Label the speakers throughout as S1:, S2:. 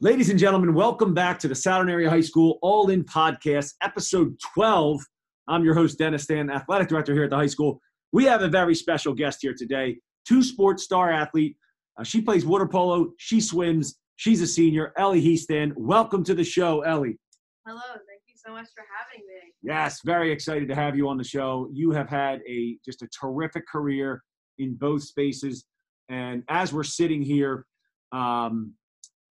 S1: Ladies and gentlemen, welcome back to the Souderton Area High School All In Podcast, episode 12. I'm your host, Dennis Stan, athletic director here at the high school. We have a very special guest here today, two sports star athlete. Uh, she plays water polo, she swims, she's a senior, Ellie Heaston. Welcome to the show, Ellie.
S2: Hello, thank you so much for having me.
S1: Yes, very excited to have you on the show. You have had a just a terrific career in both spaces. And as we're sitting here, um,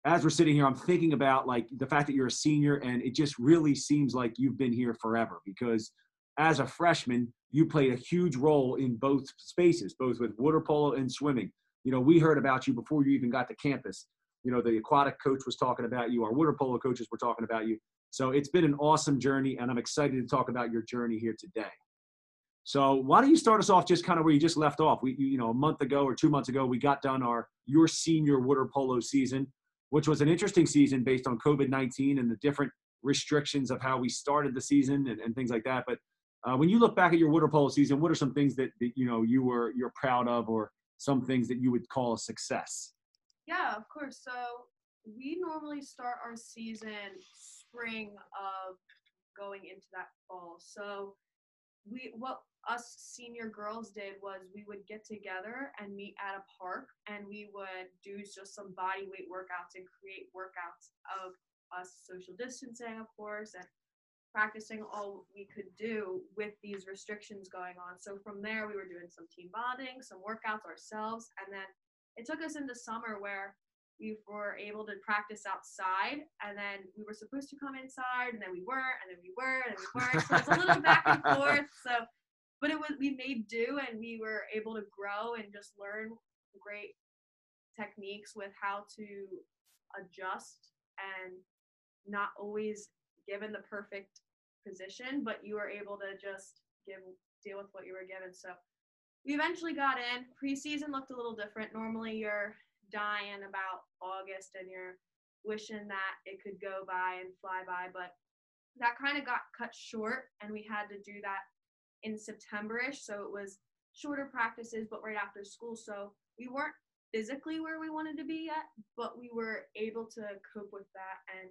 S1: as we're sitting here, I'm thinking about like the fact that you're a senior, and it just really seems like you've been here forever because as a freshman, you played a huge role in both spaces, both with water polo and swimming. You know, we heard about you before you even got to campus. You know, the aquatic coach was talking about you, our water polo coaches were talking about you. So it's been an awesome journey, and I'm excited to talk about your journey here today. So why don't you start us off just kind of where you just left off? We, you know, a month ago or two months ago, we got done our your senior water polo season, which was an interesting season based on COVID-19 and the different restrictions of how we started the season and, and things like that. But uh, when you look back at your water polo season, what are some things that, that you know you were you're proud of, or some things that you would call a success?
S2: Yeah, of course. So we normally start our season spring of going into that fall. So we what us senior girls did was we would get together and meet at a park and we would do just some body weight workouts and create workouts of us social distancing of course and practicing all we could do with these restrictions going on. So from there we were doing some team bonding some workouts ourselves and then it took us into summer where we were able to practice outside and then we were supposed to come inside and then we weren't and then we were and then we weren't. So it's a little back and forth. So but it was we made do and we were able to grow and just learn great techniques with how to adjust and not always given the perfect position but you were able to just give deal with what you were given. So we eventually got in. Preseason looked a little different. Normally you're dying about August and you're wishing that it could go by and fly by, but that kind of got cut short and we had to do that in Septemberish. So it was shorter practices, but right after school. So we weren't physically where we wanted to be yet, but we were able to cope with that and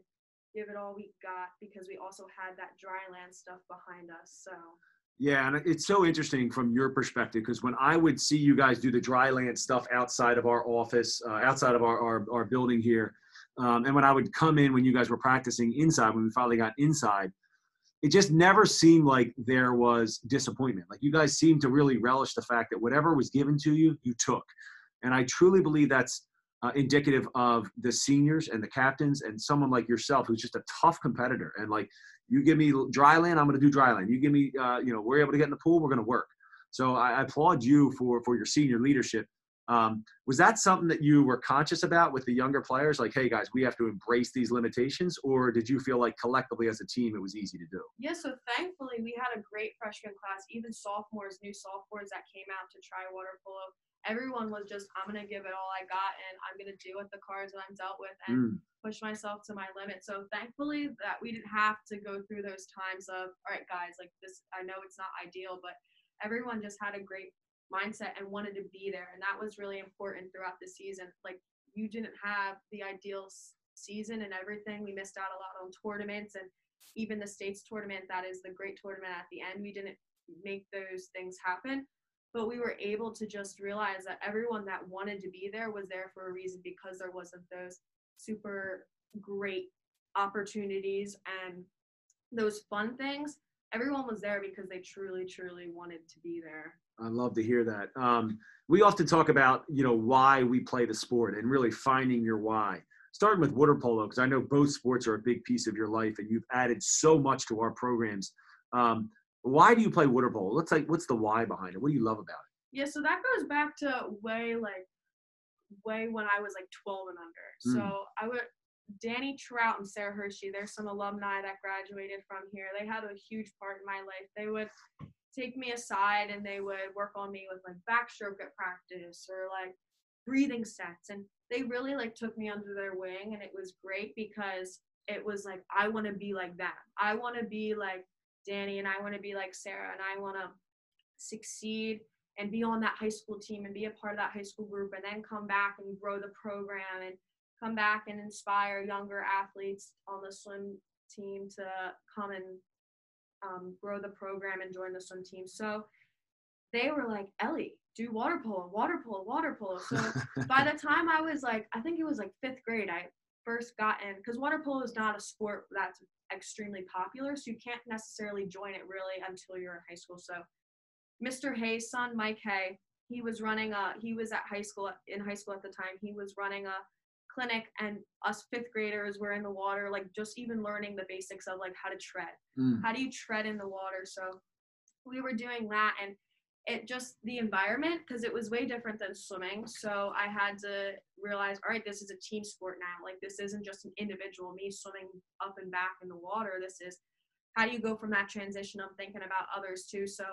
S2: give it all we got because we also had that dry land stuff behind us. So
S1: yeah, and it's so interesting from your perspective because when I would see you guys do the dry land stuff outside of our office, uh, outside of our, our, our building here, um, and when I would come in when you guys were practicing inside, when we finally got inside, it just never seemed like there was disappointment. Like you guys seemed to really relish the fact that whatever was given to you, you took. And I truly believe that's uh, indicative of the seniors and the captains and someone like yourself who's just a tough competitor. And like you give me dry land, I'm going to do dry land. You give me, uh, you know, we're able to get in the pool, we're going to work. So I, I, applaud you for for your senior leadership. Um, was that something that you were conscious about with the younger players? Like, hey guys, we have to embrace these limitations, or did you feel like collectively as a team it was easy to do?
S2: Yeah, so thankfully we had a great freshman class, even sophomores, new sophomores that came out to try water polo everyone was just, I'm gonna give it all I got and I'm gonna deal with the cards that I'm dealt with and mm. push myself to my limit. So thankfully that we didn't have to go through those times of, all right, guys, like this, I know it's not ideal, but everyone just had a great mindset and wanted to be there. And that was really important throughout the season. Like you didn't have the ideal season and everything. We missed out a lot on tournaments and even the states tournament that is the great tournament at the end. We didn't make those things happen but we were able to just realize that everyone that wanted to be there was there for a reason because there wasn't those super great opportunities and those fun things. Everyone was there because they truly truly wanted to be there.
S1: I love to hear that. Um, we often talk about you know why we play the sport and really finding your why. Starting with water polo because i know both sports are a big piece of your life and you've added so much to our programs. Um, why do you play water polo? Let's like what's the why behind it? What do you love about it?
S2: Yeah, so that goes back to way like way when I was like 12 and under. Mm. So I would Danny Trout and Sarah Hershey, there's some alumni that graduated from here. They had a huge part in my life. They would take me aside and they would work on me with like backstroke at practice or like breathing sets and they really like took me under their wing and it was great because it was like I want to be like that. I want to be like Danny and I want to be like Sarah and I want to succeed and be on that high school team and be a part of that high school group and then come back and grow the program and come back and inspire younger athletes on the swim team to come and um, grow the program and join the swim team. So they were like, Ellie, do water polo, water polo, water polo. So by the time I was like, I think it was like fifth grade, I first got in because water polo is not a sport that's extremely popular. So you can't necessarily join it really until you're in high school. So Mr. Hay's son, Mike Hay, he was running a, he was at high school, in high school at the time, he was running a clinic and us fifth graders were in the water, like just even learning the basics of like how to tread.
S1: Mm.
S2: How do you tread in the water? So we were doing that and it just the environment because it was way different than swimming. So I had to realize, all right, this is a team sport now. Like this isn't just an individual me swimming up and back in the water. This is how do you go from that transition of thinking about others too. So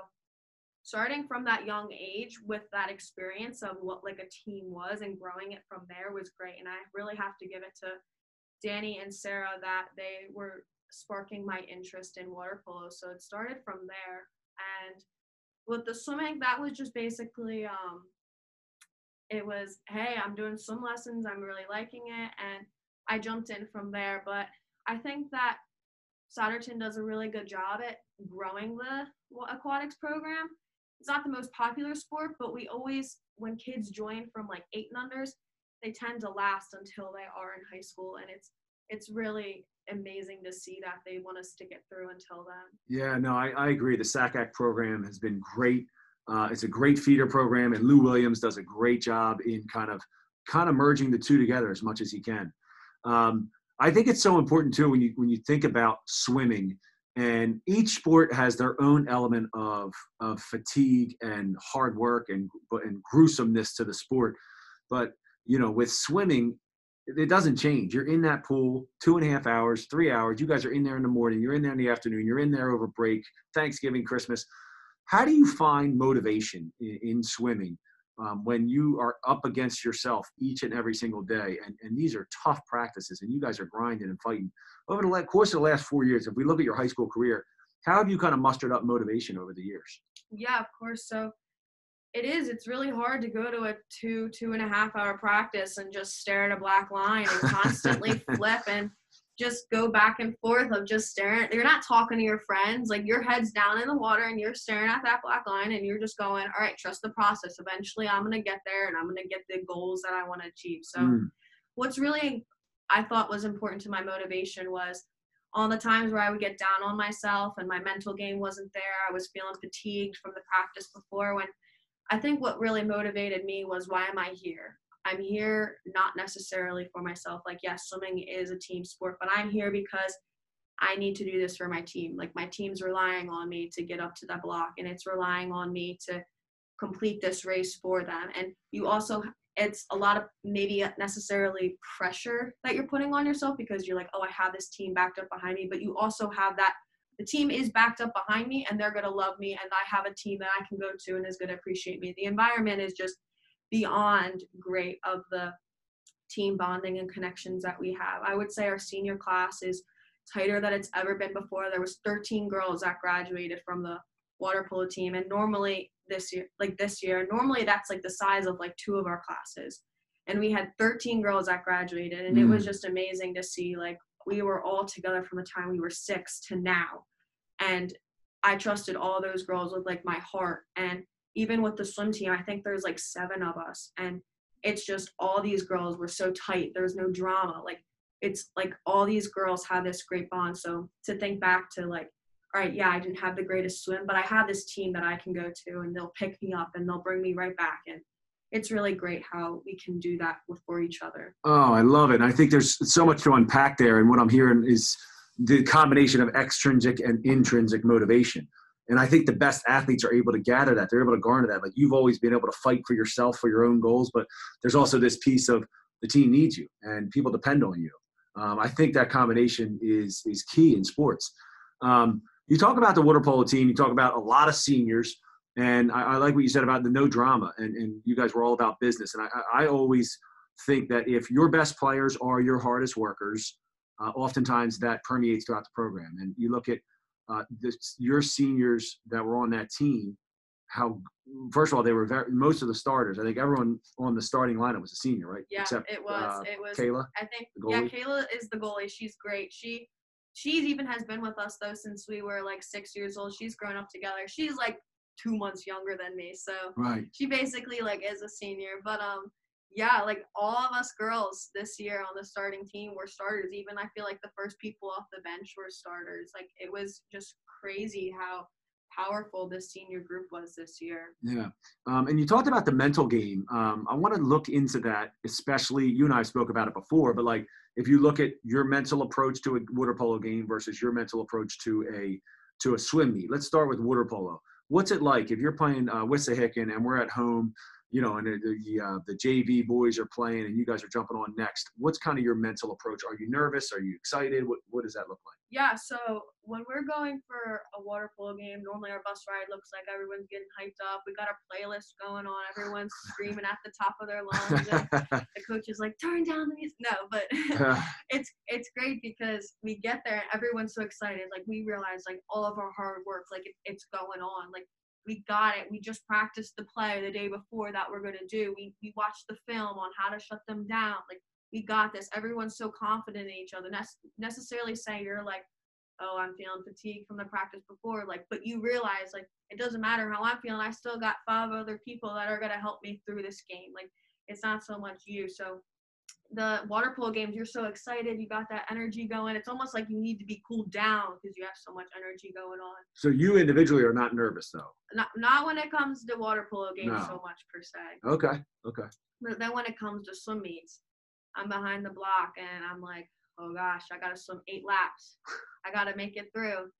S2: starting from that young age with that experience of what like a team was and growing it from there was great. And I really have to give it to Danny and Sarah that they were sparking my interest in water polo. So it started from there. And with the swimming, that was just basically um it was, hey, I'm doing swim lessons, I'm really liking it, and I jumped in from there. But I think that Souderton does a really good job at growing the aquatics program. It's not the most popular sport, but we always, when kids join from like eight and unders, they tend to last until they are in high school, and it's it's really amazing to see that they want to stick it through until then.
S1: Yeah, no, I, I agree. The SACAC program has been great. Uh, it's a great feeder program, and Lou Williams does a great job in kind of kind of merging the two together as much as he can. Um, I think it's so important too when you when you think about swimming, and each sport has their own element of of fatigue and hard work and and gruesomeness to the sport. But you know, with swimming, it doesn't change. You're in that pool two and a half hours, three hours. You guys are in there in the morning. You're in there in the afternoon. You're in there over break, Thanksgiving, Christmas. How do you find motivation in, in swimming um, when you are up against yourself each and every single day? And, and these are tough practices, and you guys are grinding and fighting. Over the course of the last four years, if we look at your high school career, how have you kind of mustered up motivation over the years?
S2: Yeah, of course. So it is. It's really hard to go to a two, two and a half hour practice and just stare at a black line and constantly flip and just go back and forth of just staring. You're not talking to your friends. Like your head's down in the water and you're staring at that black line and you're just going, all right, trust the process. Eventually I'm going to get there and I'm going to get the goals that I want to achieve. So mm. what's really I thought was important to my motivation was all the times where I would get down on myself and my mental game wasn't there. I was feeling fatigued from the practice before when I think what really motivated me was why am I here? I'm here not necessarily for myself. Like, yes, swimming is a team sport, but I'm here because I need to do this for my team. Like, my team's relying on me to get up to that block, and it's relying on me to complete this race for them. And you also, it's a lot of maybe necessarily pressure that you're putting on yourself because you're like, oh, I have this team backed up behind me, but you also have that the team is backed up behind me and they're going to love me and I have a team that I can go to and is going to appreciate me. The environment is just beyond great of the team bonding and connections that we have. I would say our senior class is tighter than it's ever been before. There was 13 girls that graduated from the water polo team and normally this year like this year normally that's like the size of like two of our classes and we had 13 girls that graduated and mm. it was mm. just amazing to see like we were all together from the time we were six to now. And I trusted all those girls with like my heart. And even with the swim team, I think there's like seven of us. And it's just all these girls were so tight. There was no drama. Like it's like all these girls had this great bond. So to think back to like, all right, yeah, I didn't have the greatest swim, but I have this team that I can go to and they'll pick me up and they'll bring me right back. And it's really great how we can do that for each other.
S1: Oh, I love it. I think there's so much to unpack there. And what I'm hearing is the combination of extrinsic and intrinsic motivation. And I think the best athletes are able to gather that. They're able to garner that. Like you've always been able to fight for yourself, for your own goals, but there's also this piece of the team needs you and people depend on you. Um, I think that combination is is key in sports. Um, you talk about the water polo team. You talk about a lot of seniors. And I, I, like what you said about the no drama, and, and you guys were all about business. And I, I always think that if your best players are your hardest workers, uh, oftentimes that permeates throughout the program. And you look at uh, this, your seniors that were on that team, how first of all they were very most of the starters. I think everyone on the starting lineup was a senior, right?
S2: Yeah,
S1: Except
S2: it was.
S1: uh,
S2: it was.
S1: Kayla.
S2: I think yeah. Kayla is the goalie. She's great. She she's even has been with us though since we were like six years old. She's grown up together. She's like two months younger than me, so
S1: Right.
S2: she basically like is a senior. But um yeah, like all of us girls this year on the starting team were starters. Even I feel like the first people off the bench were starters. Like it was just crazy how powerful this senior group was this year.
S1: Yeah. Um, and you talked about the mental game. Um, I want to look into that, especially you and I spoke about it before, but like if you look at your mental approach to a water polo game versus your mental approach to a to a swim meet. Let's start with water polo. What's it like if you're playing uh, Wissahickon and we're at home, you know, and the the, uh, the JV boys are playing and you guys are jumping on next? What's kind of your mental approach? Are you nervous? Are you excited? What what does that look like?
S2: Yeah, so when we're going for a water polo game, normally our bus ride looks like everyone's getting hyped up. We got our playlist going on. Everyone's screaming at the top of their lungs. The coach is like, "Turn down the music." No, but it's it's great because we get there and everyone's so excited. Like we realize like all of our hard work, like it, it's going on. Like we got it. We just practiced the play the day before that we're gonna do. We we watched the film on how to shut them down. Like we got this. Everyone's so confident in each other. Not necessarily say you're like, oh, I'm feeling fatigued from the practice before. Like, but you realize like it doesn't matter how I'm feeling. I still got five other people that are gonna help me through this game. Like it's not so much you. So the water polo games, you're so excited. You got that energy going. It's almost like you need to be cooled down because you have so much energy going on.
S1: so you individually are not nervous though.
S2: Not not when it comes to water polo games
S1: No.
S2: so much per se.
S1: Okay. Okay.
S2: But then when it comes to swim meets, I'm behind the block and I'm like, oh gosh, I gotta swim eight laps. I gotta make it through.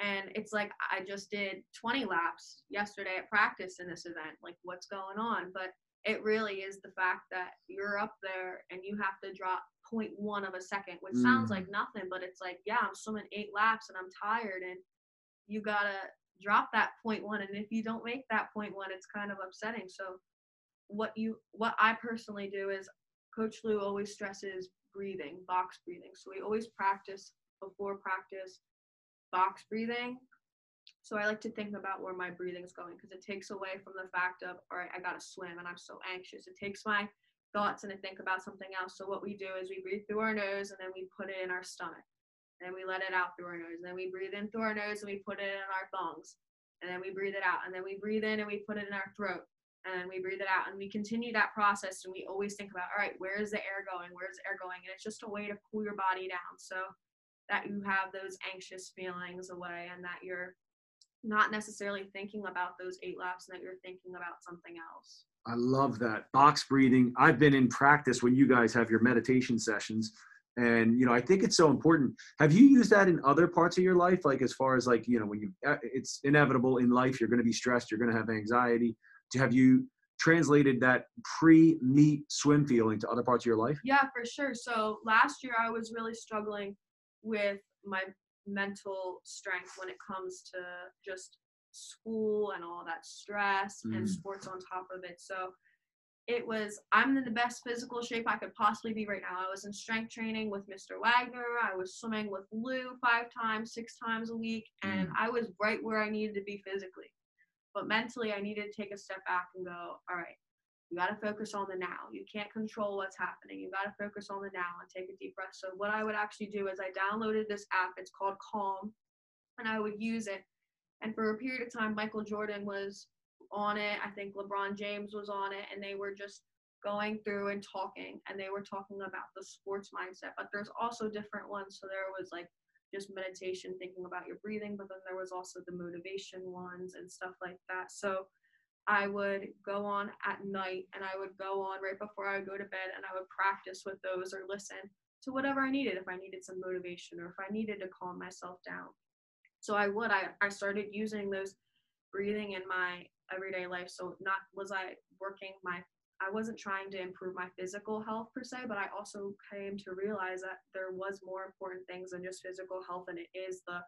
S2: And it's like I just did 20 laps yesterday at practice in this event. Like, what's going on? But it really is the fact that you're up there and you have to drop 0.1 of a second, which sounds
S1: Mm.
S2: like nothing, but it's like, yeah, I'm swimming eight laps and I'm tired, and you gotta drop that 0.1. And if you don't make that 0.1, it's kind of upsetting. So, what you, what I personally do is, Coach Lou always stresses breathing, box breathing. So we always practice before practice, box breathing. So I like to think about where my breathing's going because it takes away from the fact of, all right, I gotta swim and I'm so anxious. It takes my thoughts and to think about something else. So what we do is we breathe through our nose and then we put it in our stomach. And we let it out through our nose. And then we breathe in through our nose and we put it in our lungs. And then we breathe it out. And then we breathe in and we put it in our throat. And then we breathe it out. And we continue that process. And we always think about, all right, where is the air going? Where's the air going? And it's just a way to cool your body down so that you have those anxious feelings away and that you're not necessarily thinking about those eight laps and that you're thinking about something else.
S1: I love that box breathing. I've been in practice when you guys have your meditation sessions, and you know I think it's so important. Have you used that in other parts of your life, like as far as like you know when you uh, it's inevitable in life you're going to be stressed, you're going to have anxiety. Have you translated that pre-meet swim feeling to other parts of your life?
S2: Yeah, for sure. So last year I was really struggling with my mental strength when it comes to just school and all that stress and
S1: Mm.
S2: sports on top of it. So it was I'm in the best physical shape I could possibly be right now. I was in strength training with Mr. Wagner. I was swimming with Lou five times, six times a week, and I was right where I needed to be physically. But mentally, I needed to take a step back and go, all right, you got to focus on the now. You can't control what's happening. You got to focus on the now and take a deep breath. So, what I would actually do is I downloaded this app. It's called Calm, and I would use it. And for a period of time, Michael Jordan was on it. I think LeBron James was on it, and they were just going through and talking, and they were talking about the sports mindset. But there's also different ones. So, there was like just meditation, thinking about your breathing, but then there was also the motivation ones and stuff like that. So, I would go on at night and I would go on right before I would go to bed and I would practice with those or listen to whatever I needed if I needed some motivation or if I needed to calm myself down. So I would I, I started using those breathing in my everyday life. So not was I working my I wasn't trying to improve my physical health per se, but I also came to realize that there was more important things than just physical health and it is the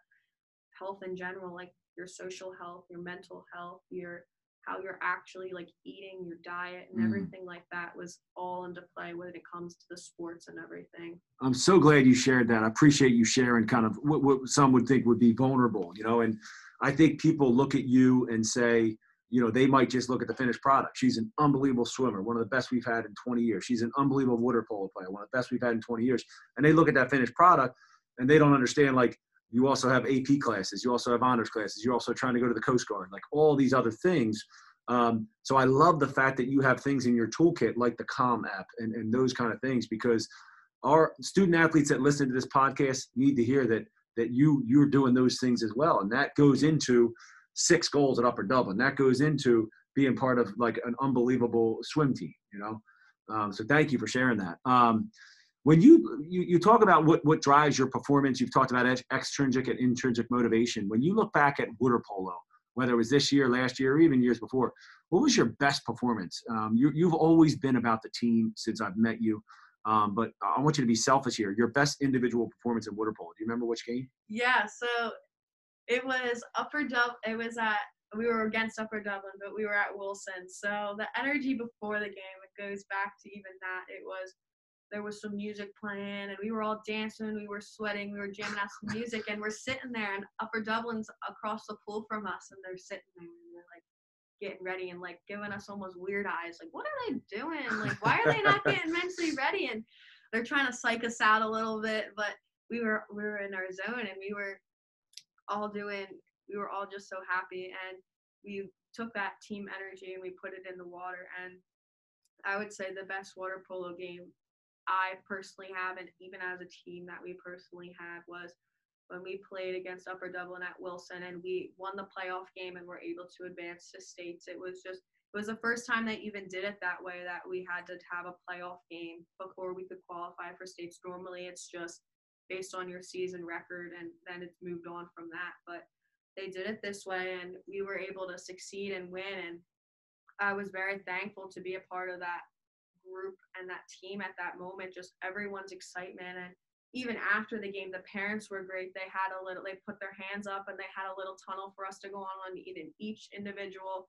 S2: health in general, like your social health, your mental health, your how you're actually like eating your diet and
S1: Mm.
S2: everything like that was all into play when it comes to the sports and everything.
S1: I'm so glad you shared that. I appreciate you sharing kind of what, what some would think would be vulnerable, you know. And I think people look at you and say, you know, they might just look at the finished product. She's an unbelievable swimmer, one of the best we've had in 20 years. She's an unbelievable water polo player, one of the best we've had in 20 years. And they look at that finished product and they don't understand like you also have AP classes, you also have honors classes, you're also trying to go to the Coast Guard, like all these other things. Um, so I love the fact that you have things in your toolkit like the Calm app and, and those kind of things because our student athletes that listen to this podcast need to hear that that you you're doing those things as well, and that goes into six goals at Upper Dublin. That goes into being part of like an unbelievable swim team, you know. Um, so thank you for sharing that. Um, when you, you you talk about what what drives your performance, you've talked about extrinsic and intrinsic motivation. When you look back at water polo, whether it was this year, last year, or even years before, what was your best performance? Um, you, you've always been about the team since I've met you. Um, but I want you to be selfish here. Your best individual performance in water polo. Do you remember which game?
S2: Yeah, so it was Upper Dublin. It was at we were against Upper Dublin, but we were at Wilson. So the energy before the game it goes back to even that. It was there was some music playing and we were all dancing, we were sweating, we were jamming out some music, and we're sitting there and Upper Dublin's across the pool from us, and they're sitting there and they're like getting ready and like giving us almost weird eyes, like what are they doing? Like why are they not getting mentally ready? And they're trying to psych us out a little bit, but we were we were in our zone and we were all doing we were all just so happy and we took that team energy and we put it in the water and I would say the best water polo game I personally have and even as a team that we personally had was when we played against Upper Dublin at Wilson and we won the playoff game and were able to advance to states. It was just it was the first time they even did it that way that we had to have a playoff game before we could qualify for states. Normally it's just based on your season record and then it's moved on from that. But they did it this way and we were able to succeed and win and I was very thankful to be a part of that group and that team at that moment just everyone's excitement and even after the game the parents were great they had a little they put their hands up and they had a little tunnel for us to go on and each individual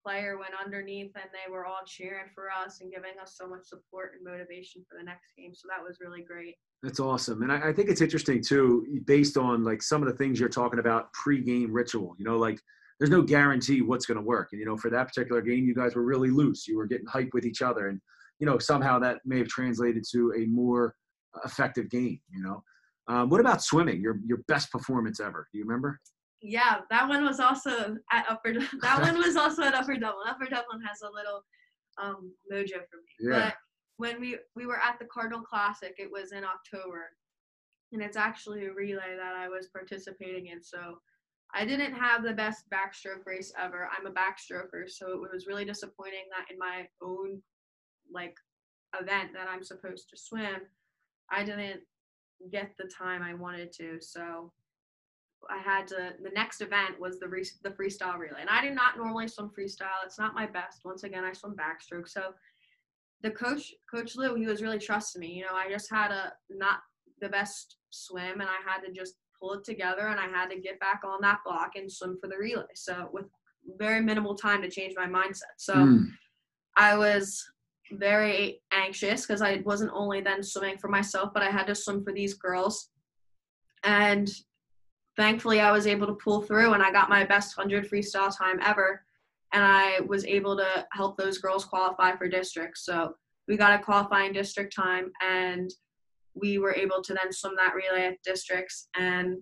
S2: player went underneath and they were all cheering for us and giving us so much support and motivation for the next game so that was really great
S1: that's awesome. And I, I, think it's interesting too, based on like some of the things you're talking about pre-game ritual, you know, like there's no guarantee what's going to work. And, you know, for that particular game, you guys were really loose. You were getting hyped with each other. And, you know, somehow that may have translated to a more effective game, you know. Um, what about swimming? Your, your best performance ever. Do you remember?
S2: Yeah, that one was also at Upper, that one was also at Upper Dublin. Upper Dublin has a little um, mojo for me. Yeah. But when we we were at the Cardinal Classic, it was in October, and it's actually a relay that I was participating in. So I didn't have the best backstroke race ever. I'm a backstroker, so it was really disappointing that in my own like event that I'm supposed to swim, I didn't get the time I wanted to. So I had to. The next event was the re, the freestyle relay, and I do not normally swim freestyle. It's not my best. Once again, I swim backstroke, so the coach, Coach Lou, he was really trusting me. You know, I just had a not the best swim, and I had to just pull it together, and I had to get back on that block and swim for the relay. So with very minimal time to change my mindset. So mm. I was very anxious because I wasn't only then swimming for myself, but I had to swim for these girls. And thankfully, I was able to pull through, and I got my best 100 freestyle time ever and I was able to help those girls qualify for districts. So we got a qualifying district time, and we were able to then swim that relay at districts and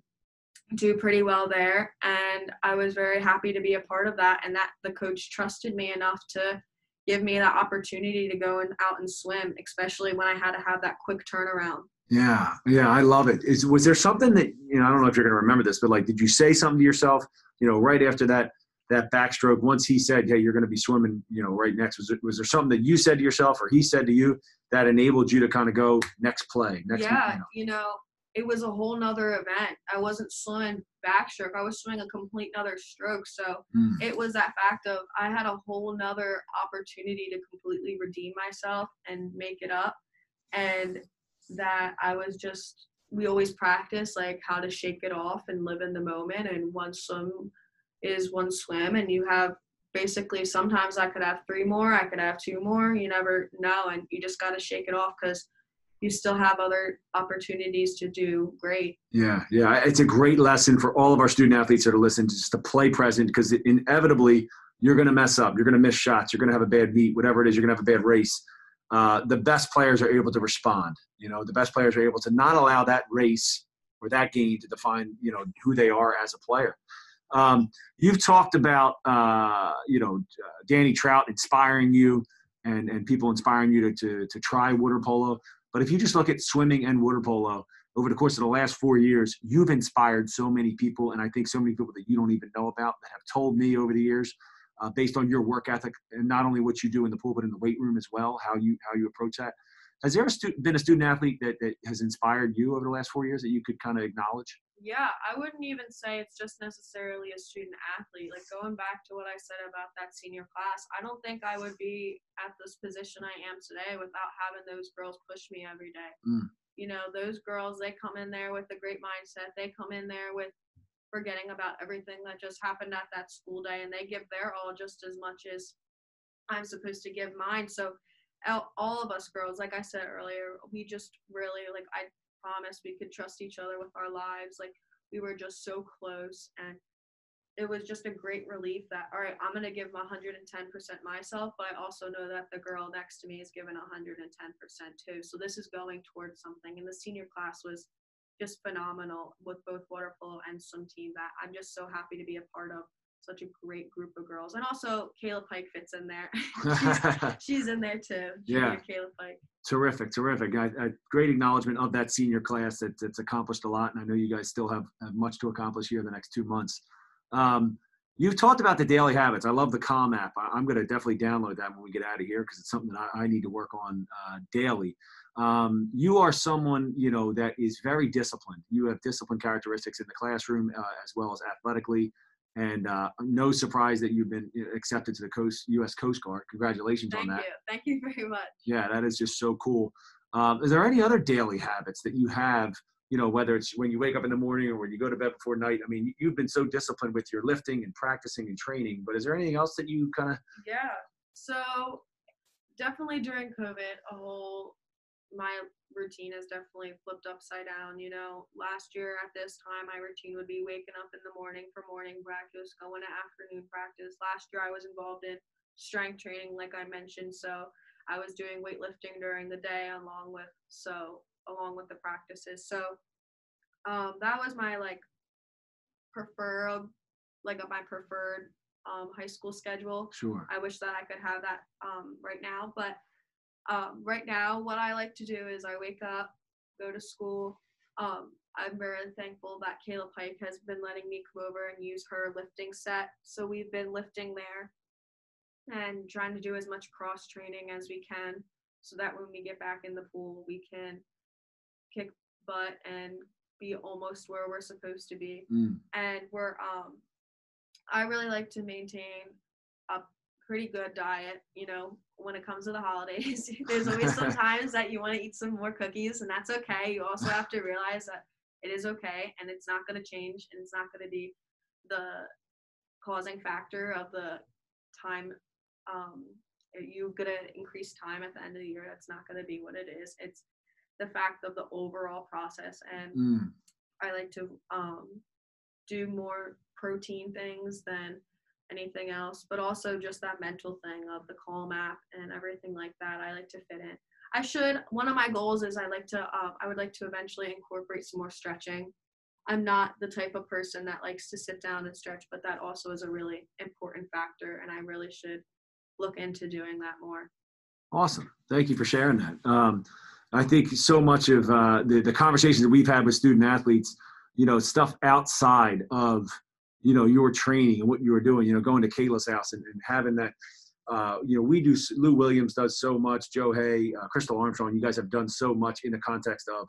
S2: do pretty well there. And I was very happy to be a part of that, and that the coach trusted me enough to give me that opportunity to go and out and swim, especially when I had to have that quick turnaround.
S1: Yeah, yeah, I love it. Is was there something that you know? I don't know if you're going to remember this, but like, did you say something to yourself? You know, right after that that backstroke once he said hey you're going to be swimming you know right next was, it, was there something that you said to yourself or he said to you that enabled you to kind of go next play next
S2: yeah you know? It was a whole nother event i wasn't swimming backstroke i was swimming a complete nother stroke so mm. it was that fact of i had a whole nother opportunity to completely redeem myself and make it up and that i was just we always practice like how to shake it off and live in the moment and once some is one swim and you have basically sometimes I could have three more, I could have two more. You never know, and you just got to shake it off because you still have other opportunities to do great.
S1: Yeah, yeah, it's a great lesson for all of our student athletes that are listening, just to play present because inevitably you're going to mess up. You're going to miss shots. You're going to have a bad beat, whatever it is. You're going to have a bad race. Uh, the best players are able to respond. You know, the best players are able to not allow that race or that game to define, you know, who they are as a player. Um, you've talked about, uh, you know, Danny Trout inspiring you and, and people inspiring you to, to, to try water polo. But if you just look at swimming and water polo, over the course of the last four years, you've inspired so many people, and I think so many people that you don't even know about that have told me over the years, uh, based on your work ethic and not only what you do in the pool but in the weight room as well, how you how you approach that. Has there been a student athlete that, that has inspired you over the last four years that you could kind of acknowledge?
S2: Yeah, I wouldn't even say it's just necessarily a student athlete. Like going back to what I said about that senior class, I don't think I would be at this position I am today without having those girls push me every day.
S1: Mm.
S2: You know, those girls, they come in there with a great mindset. They come in there with forgetting about everything that just happened at that school day and they give their all just as much as I'm supposed to give mine. So all of us girls, like I said earlier, we just really like I promised we could trust each other with our lives. Like we were just so close and it was just a great relief that all right, I'm gonna give 110% myself, but I also know that the girl next to me is giving 110% too. So this is going towards something. And the senior class was just phenomenal with both water polo and swim team that I'm just so happy to be a part of such a great group of girls. And also Kayla Pike fits in there. she's, she's, in there too.
S1: yeah.
S2: Kayla Pike.
S1: Terrific, terrific. I, I, great acknowledgement of that senior class that, that's accomplished a lot. And I know you guys still have, have much to accomplish here in the next two months. Um, you've talked about the daily habits. I love the Calm app. I, am going to definitely download that when we get out of here because it's something that I, I, need to work on uh, daily. Um, you are someone you know that is very disciplined. You have disciplined characteristics in the classroom uh, as well as athletically. And uh, no surprise that you've been accepted to the Coast U.S. Coast Guard. Congratulations
S2: Thank
S1: on that.
S2: Thank you. Thank you very much.
S1: Yeah, that is just so cool. Um, is there any other daily habits that you have? You know, whether it's when you wake up in the morning or when you go to bed before night. I mean, you've been so disciplined with your lifting and practicing and training. But is there anything else that you kind of?
S2: Yeah. So definitely during COVID, a whole my routine has definitely flipped upside down. You know, last year at this time, my routine would be waking up in the morning for morning practice, going to afternoon practice. Last year, I was involved in strength training, like I mentioned. So I was doing weightlifting during the day, along with so along with the practices. So um, that was my like preferred, like my preferred um, high school schedule.
S1: Sure.
S2: I wish that I could have that um, right now, but um, right now, what I like to do is I wake up, go to school. Um, I'm very thankful that Kayla Pike has been letting me come over and use her lifting set. So we've been lifting there and trying to do as much cross training as we can so that when we get back in the pool, we can kick butt and be almost where we're supposed to be.
S1: Mm.
S2: And we're, um, I really like to maintain a pretty good diet, you know, when it comes to the holidays. There's always some times that you want to eat some more cookies, and that's okay. You also have to realize that it is okay and it's not going to change and it's not going to be the causing factor of the time um, you're going to increase time at the end of the year that's not going to be what it is it's the fact of the overall process and
S1: mm.
S2: i like to um, do more protein things than anything else, but also just that mental thing of the Calm app and everything like that. I like to fit in. I should. One of my goals is I like to. Uh, I would like to eventually incorporate some more stretching. I'm not the type of person that likes to sit down and stretch, but that also is a really important factor, and I really should look into doing that more.
S1: Awesome. Thank you for sharing that. Um, I think so much of uh, the, the conversations that we've had with student athletes, you know, stuff outside of you know your training and what you were doing you know going to kayla's house and, and having that uh, you know we do lou williams does so much joe hay uh, crystal armstrong you guys have done so much in the context of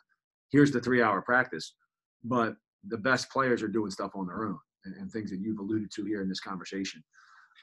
S1: here's the three hour practice but the best players are doing stuff on their own and, and things that you've alluded to here in this conversation.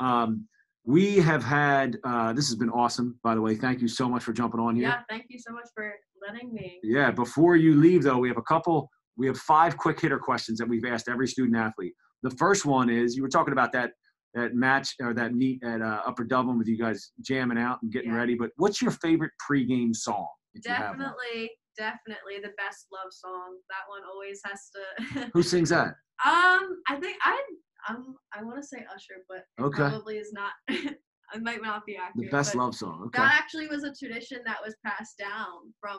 S1: Um, we have had uh, this has been awesome by the way. Thank you so much for jumping on here.
S2: Yeah thank you so much for letting me.
S1: Yeah before you leave though we have a couple we have five quick hitter questions that we've asked every student athlete the first one is you were talking about that that match or that meet at uh, Upper Dublin with you guys jamming out and getting
S2: yeah.
S1: ready. But what's your favorite pregame song?
S2: Definitely, definitely the best love song. That one always has to.
S1: Who sings that?
S2: Um, I think I I'm I want to say Usher, but
S1: Okay.
S2: probably is not. it might not be accurate.
S1: The best love song. Okay.
S2: That actually was a tradition that was passed down from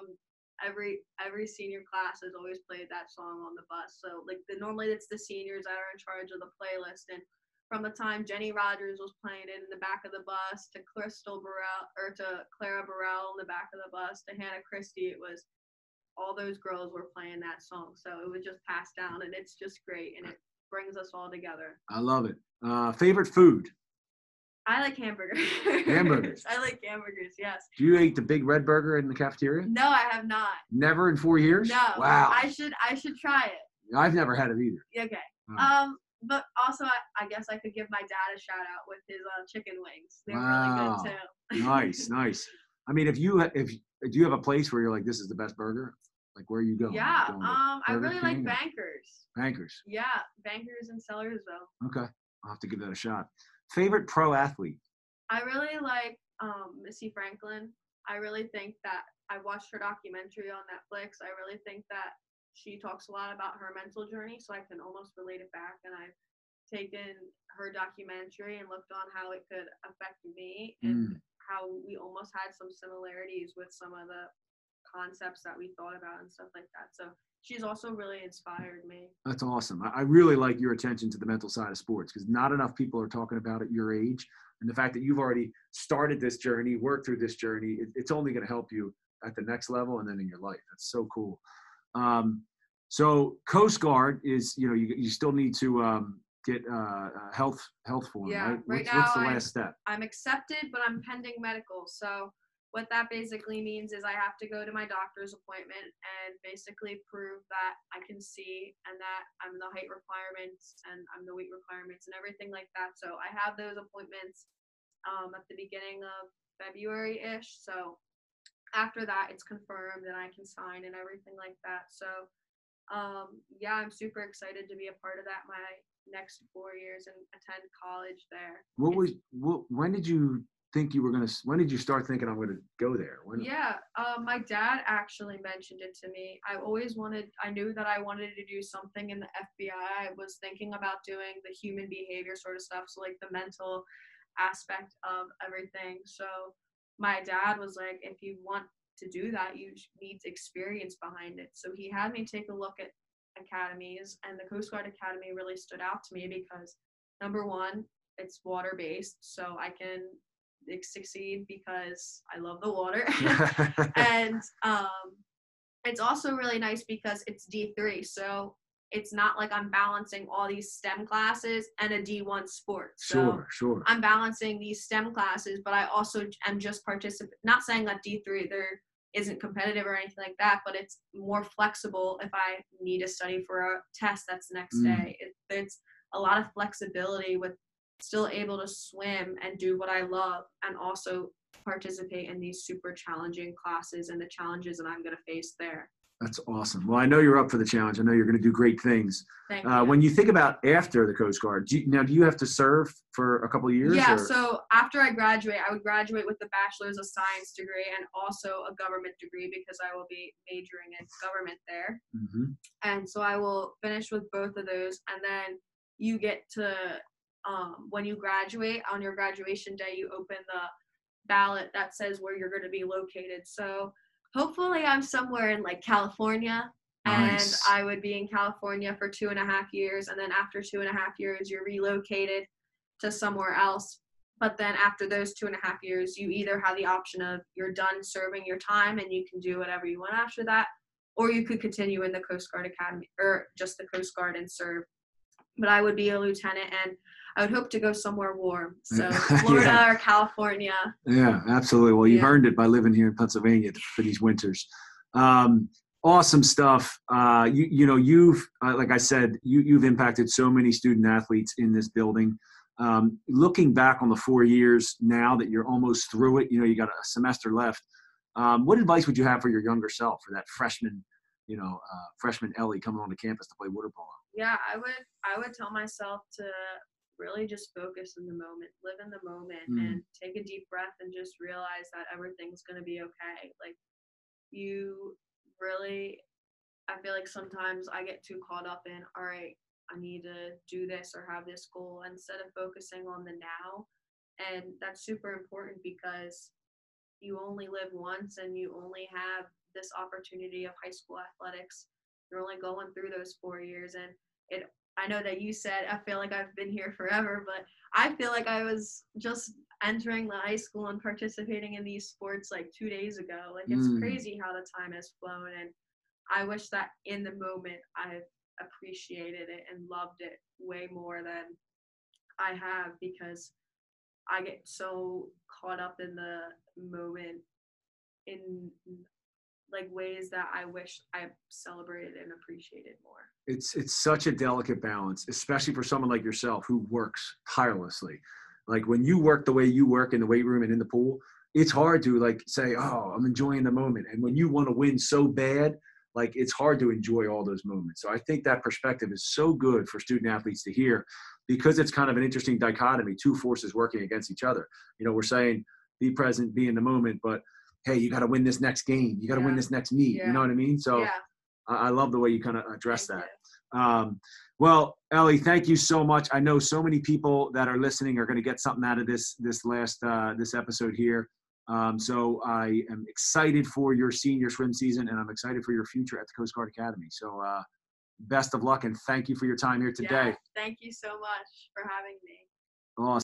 S2: every every senior class has always played that song on the bus. So like the normally it's the seniors that are in charge of the playlist and from the time Jenny Rogers was playing it in the back of the bus to Crystal Burrell or to Clara Burrell in the back of the bus to Hannah Christie, it was all those girls were playing that song. So it was just passed down and it's just great and it brings us all together.
S1: I love it. Uh, favorite food?
S2: I like hamburgers.
S1: Hamburgers.
S2: I like hamburgers, yes.
S1: Do you eat the big red burger in the cafeteria?
S2: No, I have not.
S1: Never in four years?
S2: No.
S1: Wow.
S2: I should I should try it.
S1: I've never had it either.
S2: Okay.
S1: Hmm.
S2: Um, but also I, I guess I could give my dad a shout out with his uh, chicken wings. They're
S1: Wow.
S2: really good too.
S1: nice, nice. I mean, if you if do you have a place where you're like, this is the best burger? Like, where are you going? You
S2: Yeah.
S1: going
S2: Um, I really like Bankers.
S1: Bankers.
S2: Yeah, Bankers in Sellersville.
S1: Okay, I'll have to give that a shot. Favorite pro athlete?
S2: I really like um, Missy Franklin. I really think that I watched her documentary on Netflix. I really think that she talks a lot about her mental journey, so I can almost relate it back. And I've taken her documentary and looked on how it could affect me and
S1: Mm.
S2: how we almost had some similarities with some of the concepts that we thought about and stuff like that. So she's also really inspired me.
S1: That's awesome. I, really like your attention to the mental side of sports because not enough people are talking about it your age. And the fact that you've already started this journey, worked through this journey, it, it's only going to help you at the next level and then in your life. That's so cool. Um, so Coast Guard is, you know, you, you still need to um, get uh, a health health form,
S2: Yeah,
S1: right?
S2: right
S1: what's, what's the
S2: now
S1: last step?
S2: I'm accepted, but I'm pending medical. So what that basically means is I have to go to my doctor's appointment and basically prove that I can see and that I'm the height requirements and I'm the weight requirements and everything like that. So I have those appointments um, at the beginning of February ish. So after that, it's confirmed and I can sign and everything like that. So um, yeah, I'm super excited to be a part of that my next four years and attend college there.
S1: What was what, when did you think you were going to when did you start thinking I'm going to go there? When,
S2: Yeah, um, my dad actually mentioned it to me. I always wanted, I knew that I wanted to do something in the FBI. I was thinking about doing the human behavior sort of stuff, so like the mental aspect of everything. So my dad was like, if you want to do that, you need experience behind it. So he had me take a look at academies, and the Coast Guard Academy really stood out to me because number one, it's water based, so I can succeed because I love the water. and um, it's also really nice because it's D3, so it's not like I'm balancing all these STEM classes and a D1 sport. So
S1: sure, sure.
S2: I'm balancing these STEM classes, but I also am just participate. Not saying that D3 there isn't competitive or anything like that, but it's more flexible if I need to study for a test that's the next
S1: Mm.
S2: day. It, it's a lot of flexibility with still able to swim and do what I love and also participate in these super challenging classes and the challenges that I'm going to face there.
S1: That's awesome. Well, I know you're up for the challenge. I know you're going to do great things.
S2: Thank
S1: Uh,
S2: you.
S1: when you think about after the Coast Guard, do you, now do you have to serve for a couple of years?
S2: Yeah,
S1: or-
S2: so after I graduate, I would graduate with a bachelor's of science degree and also a government degree because I will be majoring in government there.
S1: Mhm.
S2: And so I will finish with both of those, and then you get to um, when you graduate on your graduation day, you open the ballot that says where you're going to be located. So hopefully, I'm somewhere in like California.
S1: Nice.
S2: And I would be in California for two and a half years. And then after two and a half years, you're relocated to somewhere else. But then after those two and a half years, you either have the option of you're done serving your time and you can do whatever you want after that, or you could continue in the Coast Guard Academy or just the Coast Guard and serve. But I would be a lieutenant and I would hope to go somewhere warm. So
S1: Yeah.
S2: Florida or California.
S1: Yeah, absolutely. Well, you've
S2: Yeah.
S1: earned it by living here in Pennsylvania for these winters. Um, awesome stuff. Uh, you, you know, you've, uh, like I said, you, you've impacted so many student athletes in this building. Um, looking back on the four years now that you're almost through it, you know, you got a semester left. Um, what advice would you have for your younger self, for that freshman, you know, uh, freshman Ellie coming onto campus to play water polo?
S2: Yeah, I would I would tell myself to really just focus in the moment, live in the moment
S1: Mm.
S2: and take a deep breath and just realize that everything's going to be okay. Like you really I feel like sometimes I get too caught up in all right, I need to do this or have this goal instead of focusing on the now. And that's super important because you only live once and you only have this opportunity of high school athletics. You're only going through those four years and it I know that you said I feel like I've been here forever, but I feel like I was just entering the high school and participating in these sports like two days ago. Like it's
S1: Mm.
S2: crazy how the time has flown and I wish that in the moment I appreciated it and loved it way more than I have because I get so caught up in the moment in like ways that I wish I celebrated and appreciated more.
S1: it's it's such a delicate balance, especially for someone like yourself who works tirelessly. Like when you work the way you work in the weight room and in the pool, it's hard to like say, "Oh, I'm enjoying the moment." And when you want to win so bad, like it's hard to enjoy all those moments. So I think that perspective is so good for student athletes to hear because it's kind of an interesting dichotomy, two forces working against each other. You know, we're saying be present, be in the moment, but hey, you got to win this next game. You got to win this next meet. You know what I mean? So
S2: yeah.
S1: I, I love the way you kind of address that. Um, well, Ellie, thank you so much. I know so many people that are listening are going to get something out of this this last uh, this episode here. Um, so I am excited for your senior swim season, and I'm excited for your future at the Coast Guard Academy. So uh, best of luck, and thank you for your time here today.
S2: Yeah, thank you so much for having me.
S1: Awesome.